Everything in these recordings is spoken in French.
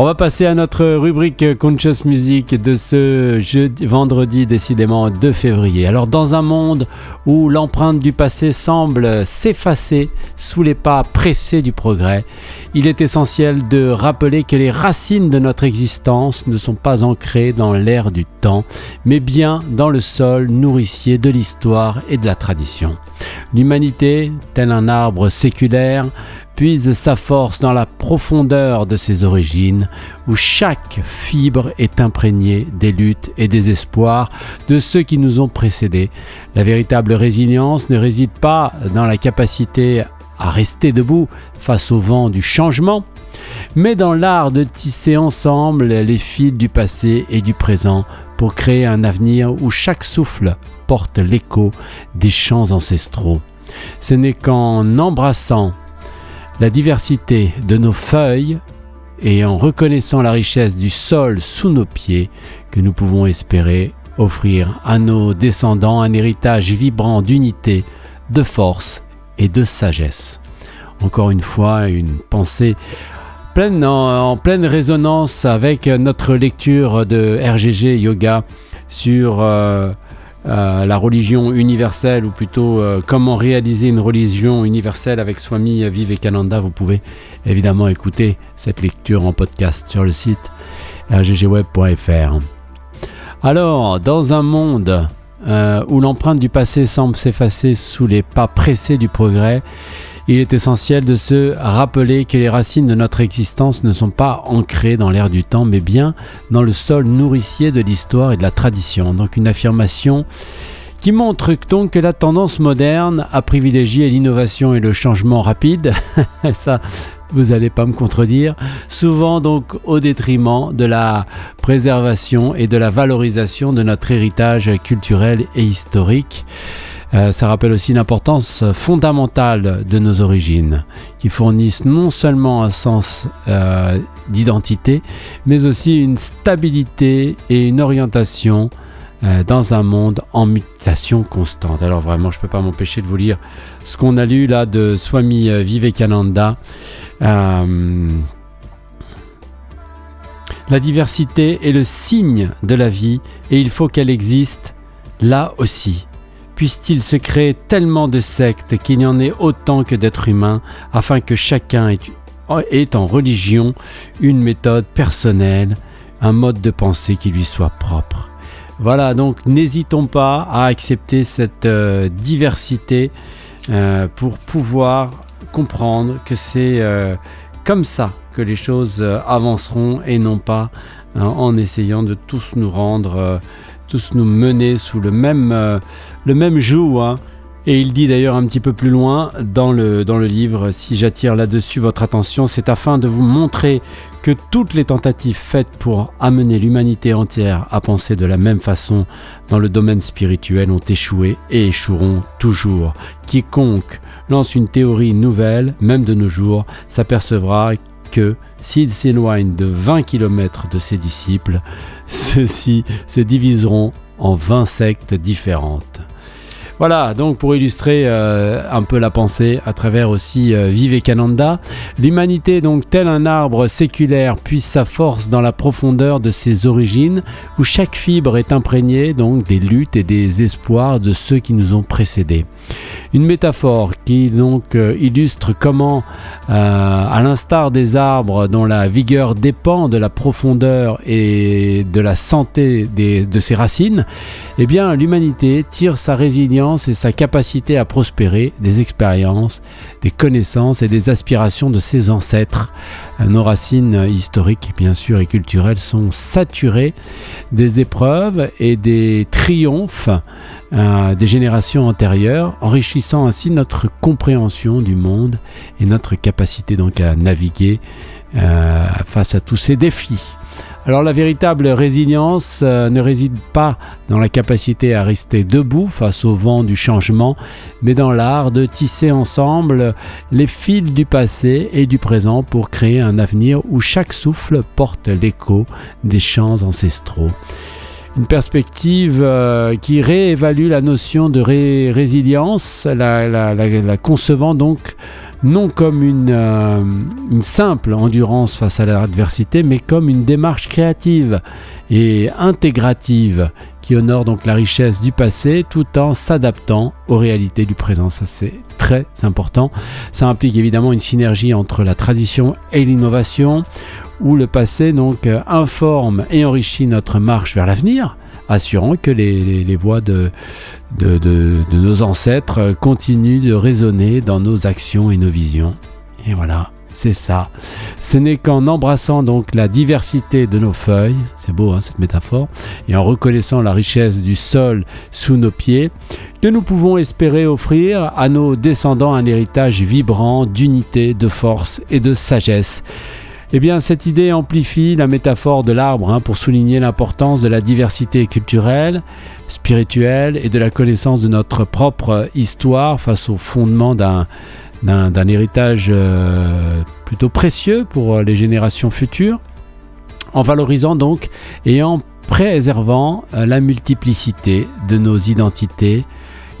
On va passer à notre rubrique Conscious Music de ce jeudi, vendredi décidément 2 février. Alors dans un monde où l'empreinte du passé semble s'effacer sous les pas pressés du progrès, il est essentiel de rappeler que les racines de notre existence ne sont pas ancrées dans l'air du temps, mais bien dans le sol nourricier de l'histoire et de la tradition. L'humanité, tel un arbre séculaire, puise sa force dans la profondeur de ses origines, où chaque fibre est imprégnée des luttes et des espoirs de ceux qui nous ont précédés. La véritable résilience ne réside pas dans la capacité à rester debout face au vent du changement, mais dans l'art de tisser ensemble les fils du passé et du présent pour créer un avenir où chaque souffle porte l'écho des chants ancestraux. Ce n'est qu'en embrassant la diversité de nos feuilles et en reconnaissant la richesse du sol sous nos pieds que nous pouvons espérer offrir à nos descendants un héritage vibrant d'unité, de force et de sagesse. Encore une fois, une pensée en, pleine résonance avec notre lecture de RGG Yoga sur euh, euh, la religion universelle, ou plutôt euh, comment réaliser une religion universelle avec Swami Vivekananda. Vous pouvez évidemment écouter cette lecture en podcast sur le site rggweb.fr. Alors, dans un monde euh, où l'empreinte du passé semble s'effacer sous les pas pressés du progrès, il est essentiel de se rappeler que les racines de notre existence ne sont pas ancrées dans l'air du temps, mais bien dans le sol nourricier de l'histoire et de la tradition. Donc une affirmation qui montre donc que la tendance moderne a privilégié l'innovation et le changement rapide, ça vous n'allez pas me contredire, souvent donc au détriment de la préservation et de la valorisation de notre héritage culturel et historique. Euh, ça rappelle aussi l'importance fondamentale de nos origines, qui fournissent non seulement un sens euh, d'identité, mais aussi une stabilité et une orientation euh, dans un monde en mutation constante. Alors vraiment, je ne peux pas m'empêcher de vous lire ce qu'on a lu là de Swami Vivekananda. la diversité est le signe de la vie et il faut qu'elle existe là aussi puisse-t-il se créer tellement de sectes qu'il y en ait autant que d'êtres humains, afin que chacun ait, en religion une méthode personnelle, un mode de pensée qui lui soit propre. Voilà, donc n'hésitons pas à accepter cette euh, diversité euh, pour pouvoir comprendre que c'est euh, comme ça que les choses avanceront et non pas en essayant de tous nous rendre tous nous mener sous le même, euh, le même joug. Hein. Et il dit d'ailleurs un petit peu plus loin dans le, dans le livre, si j'attire là-dessus votre attention, c'est afin de vous montrer que toutes les tentatives faites pour amener l'humanité entière à penser de la même façon dans le domaine spirituel ont échoué et échoueront toujours. Quiconque lance une théorie nouvelle, même de nos jours, s'apercevra que s'il s'éloigne de 20 km de ses disciples, ceux-ci se diviseront en 20 sectes différentes. Voilà, donc pour illustrer euh, un peu la pensée à travers aussi euh, Vivekananda, l'humanité donc tel un arbre séculaire puise sa force dans la profondeur de ses origines, où chaque fibre est imprégnée donc des luttes et des espoirs de ceux qui nous ont précédés. Une métaphore qui donc euh, illustre comment, à l'instar des arbres dont la vigueur dépend de la profondeur et de la santé de ses racines, eh bien l'humanité tire sa résilience et sa capacité à prospérer des expériences, des connaissances et des aspirations de ses ancêtres. Nos racines historiques, bien sûr, et culturelles sont saturées des épreuves et des triomphes euh, des générations antérieures, enrichissant ainsi notre compréhension du monde et notre capacité donc à naviguer euh, face à tous ces défis. Alors la véritable résilience euh, ne réside pas dans la capacité à rester debout face au vent du changement, mais dans l'art de tisser ensemble les fils du passé et du présent pour créer un avenir où chaque souffle porte l'écho des chants ancestraux. Une perspective euh, qui réévalue la notion de résilience, la, concevant donc non comme une, euh, une, simple endurance face à l'adversité, mais comme une démarche créative et intégrative honore donc la richesse du passé tout en s'adaptant aux réalités du présent. Ça c'est très important. Ça implique évidemment une synergie entre la tradition et l'innovation où le passé donc euh, informe et enrichit notre marche vers l'avenir, assurant que les, voix de, de, nos ancêtres continuent de résonner dans nos actions et nos visions. Et voilà, c'est ça. Ce n'est qu'en embrassant donc la diversité de nos feuilles, c'est beau hein, cette métaphore, et en reconnaissant la richesse du sol sous nos pieds, que nous pouvons espérer offrir à nos descendants un héritage vibrant d'unité, de force et de sagesse eh bien, cette idée amplifie la métaphore de l'arbre hein, pour souligner l'importance de la diversité culturelle, spirituelle et de la connaissance de notre propre histoire face au fondement d'un, héritage euh, plutôt précieux pour les générations futures, en valorisant donc et en préservant euh, la multiplicité de nos identités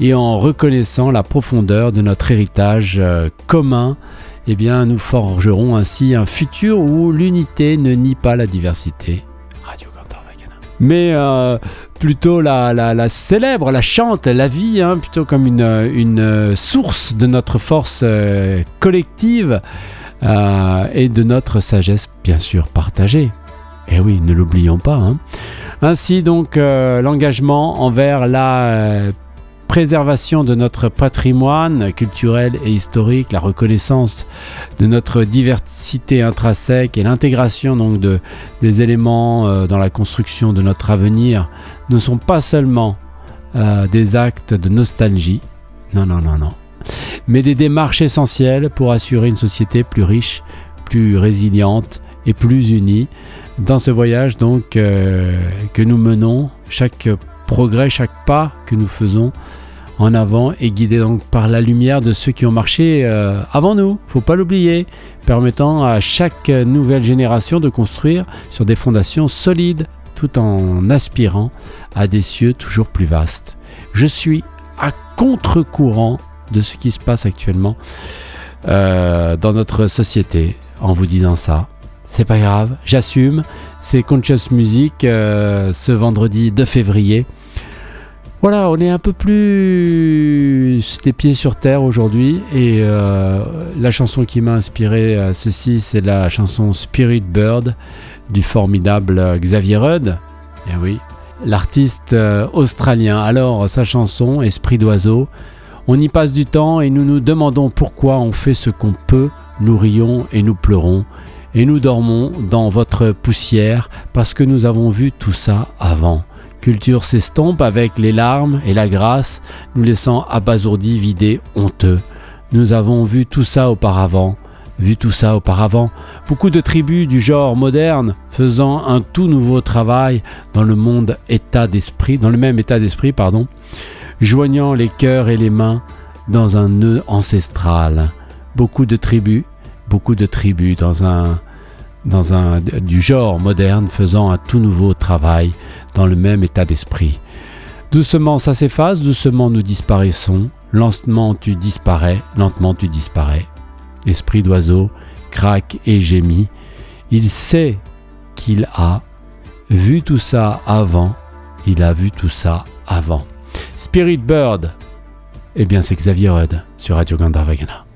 et en reconnaissant la profondeur de notre héritage euh, commun eh bien, nous forgerons ainsi un futur où l'unité ne nie pas la diversité. Mais euh, plutôt la, célèbre, la chante, la vie, hein, plutôt comme une, une, source de notre force euh, collective euh, et de notre sagesse, bien sûr, partagée. Eh oui, ne l'oublions pas. Hein. Ainsi donc, l'engagement envers la préservation de notre patrimoine culturel et historique, la reconnaissance de notre diversité intrinsèque et l'intégration donc de, des éléments euh, dans la construction de notre avenir ne sont pas seulement euh, des actes de nostalgie, non, non, non, non, mais des démarches essentielles pour assurer une société plus riche, plus résiliente et plus unie. Dans ce voyage donc euh, que nous menons, chaque progrès, chaque pas que nous faisons en avant est guidé donc par la lumière de ceux qui ont marché euh, avant nous, faut pas l'oublier, permettant à chaque nouvelle génération de construire sur des fondations solides tout en aspirant à des cieux toujours plus vastes. Je suis à contre-courant de ce qui se passe actuellement euh, dans notre société en vous disant ça. C'est pas grave, j'assume. C'est Conscious Music euh, ce vendredi 2 février. Voilà, on est un peu plus les pieds sur terre aujourd'hui et euh, la chanson qui m'a inspiré à ceci, c'est la chanson Spirit Bird du formidable Xavier Rudd. Eh oui, l'artiste euh, australien. Alors, sa chanson Esprit d'oiseau, on y passe du temps et nous nous demandons pourquoi on fait ce qu'on peut, nous rions et nous pleurons et nous dormons dans votre poussière parce que nous avons vu tout ça avant. Culture s'estompe avec les larmes et la grâce, nous laissant abasourdis, vidés, honteux. Nous avons vu tout ça auparavant, vu tout ça auparavant. Beaucoup de tribus du genre moderne faisant un tout nouveau travail dans le monde état d'esprit, dans le même état d'esprit, pardon, joignant les cœurs et les mains dans un nœud ancestral. Beaucoup de tribus, beaucoup de tribus dans un dans un du genre moderne faisant un tout nouveau travail dans le même état d'esprit. Doucement ça s'efface, doucement nous disparaissons, lentement tu disparais, lentement tu disparais. Esprit d'oiseau craque et gémit. Il sait qu'il a vu tout ça avant, il a vu tout ça avant. Spirit Bird, eh bien c'est Xavier Rudd sur Radio Gandharvagana.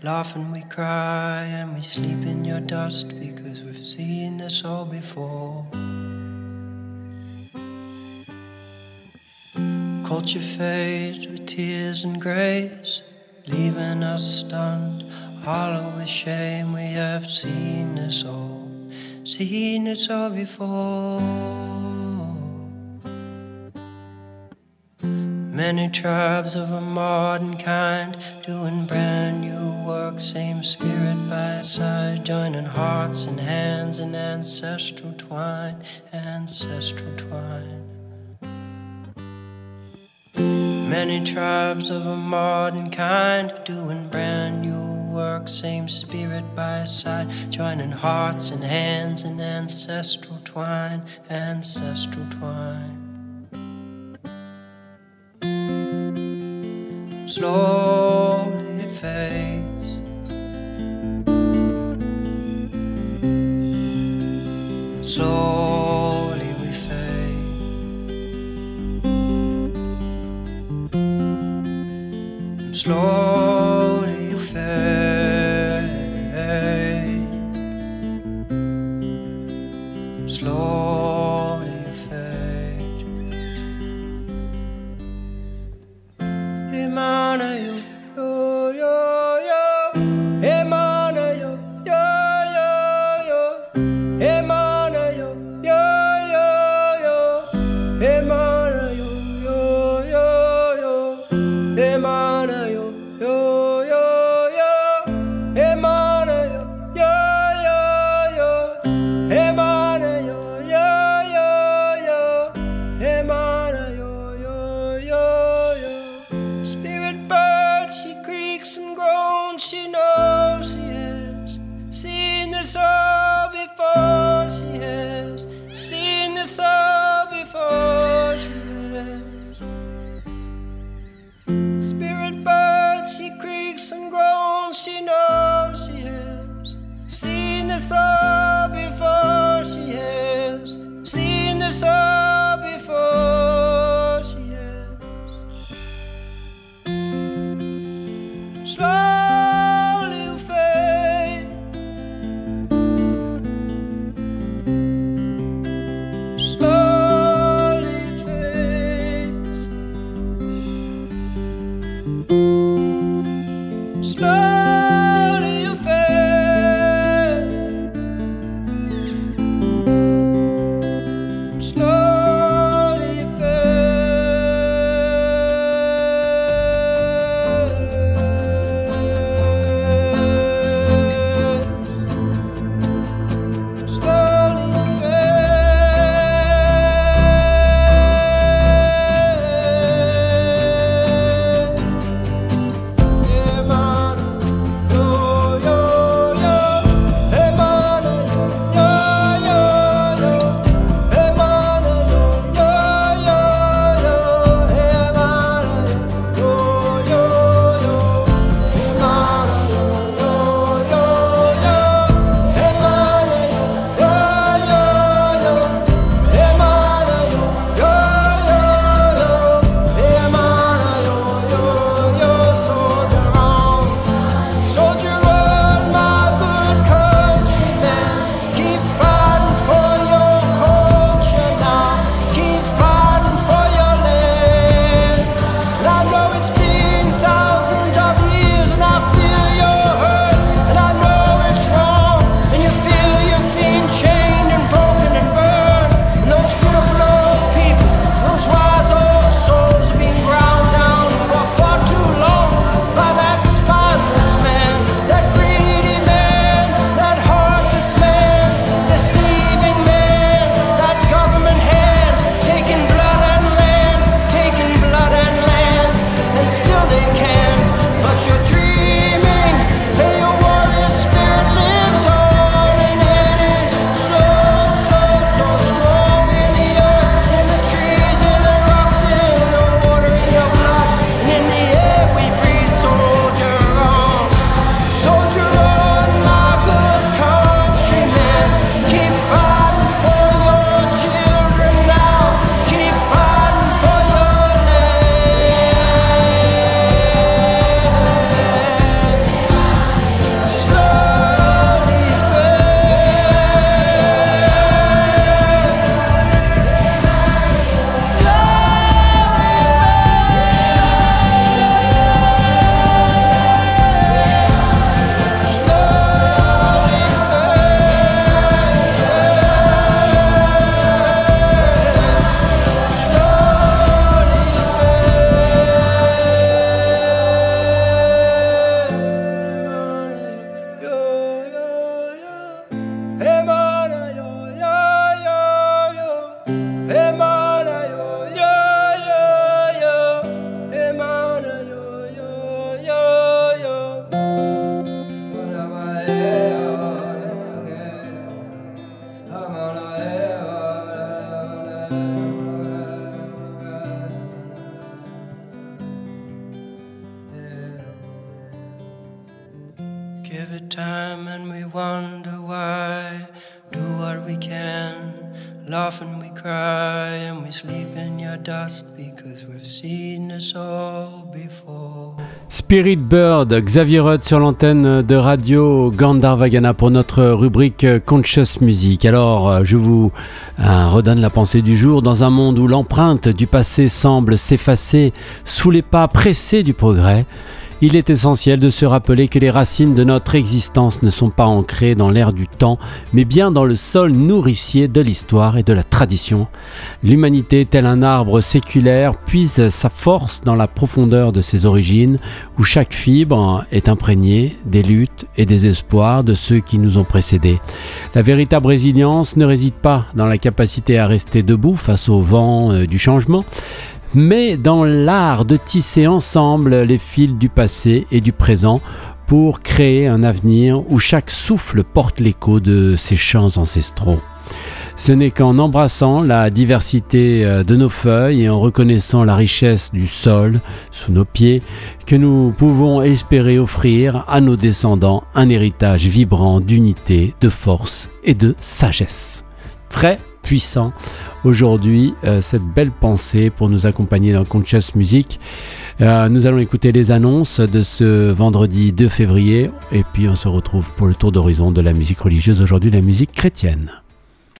Laugh and we cry and we sleep in your dust because we've seen this all before. Culture fades with tears and grace, leaving us stunned, hollow with shame. We have seen this all, seen this all before. Many tribes of a modern kind doing brand new work, same spirit by side, joining hearts and hands in ancestral twine, ancestral twine. Many tribes of a modern kind doing brand new work, same spirit by side, joining hearts and hands in ancestral twine, ancestral twine. slowly it fades. Slowly we fade. And slowly give it time and we wonder why. Do we can, laugh and we cry, and we sleep in your dust because we've seen all before. Spirit Bird, Xavier Rudd sur l'antenne de radio Gandharvagana pour notre rubrique Conscious Music. Alors, je vous euh, redonne la pensée du jour. Dans un monde où l'empreinte du passé semble s'effacer sous les pas pressés du progrès, il est essentiel de se rappeler que les racines de notre existence ne sont pas ancrées dans l'air du temps, mais bien dans le sol nourricier de l'histoire et de la tradition. L'humanité, tel un arbre séculaire, puise sa force dans la profondeur de ses origines, où chaque fibre est imprégnée des luttes et des espoirs de ceux qui nous ont précédés? La véritable résilience ne réside pas dans la capacité à rester debout face au vent euh, du changement, mais dans l'art de tisser ensemble les fils du passé et du présent pour créer un avenir où chaque souffle porte l'écho de ses chants ancestraux. Ce n'est qu'en embrassant la diversité euh, de nos feuilles et en reconnaissant la richesse du sol sous nos pieds que nous pouvons espérer offrir à nos descendants un héritage vibrant d'unité, de force et de sagesse. Très puissant aujourd'hui euh, cette belle pensée pour nous accompagner dans Conscious Music. Euh, nous allons écouter les annonces de ce vendredi 2 février et puis on se retrouve pour le tour d'horizon de la musique religieuse, aujourd'hui la musique chrétienne.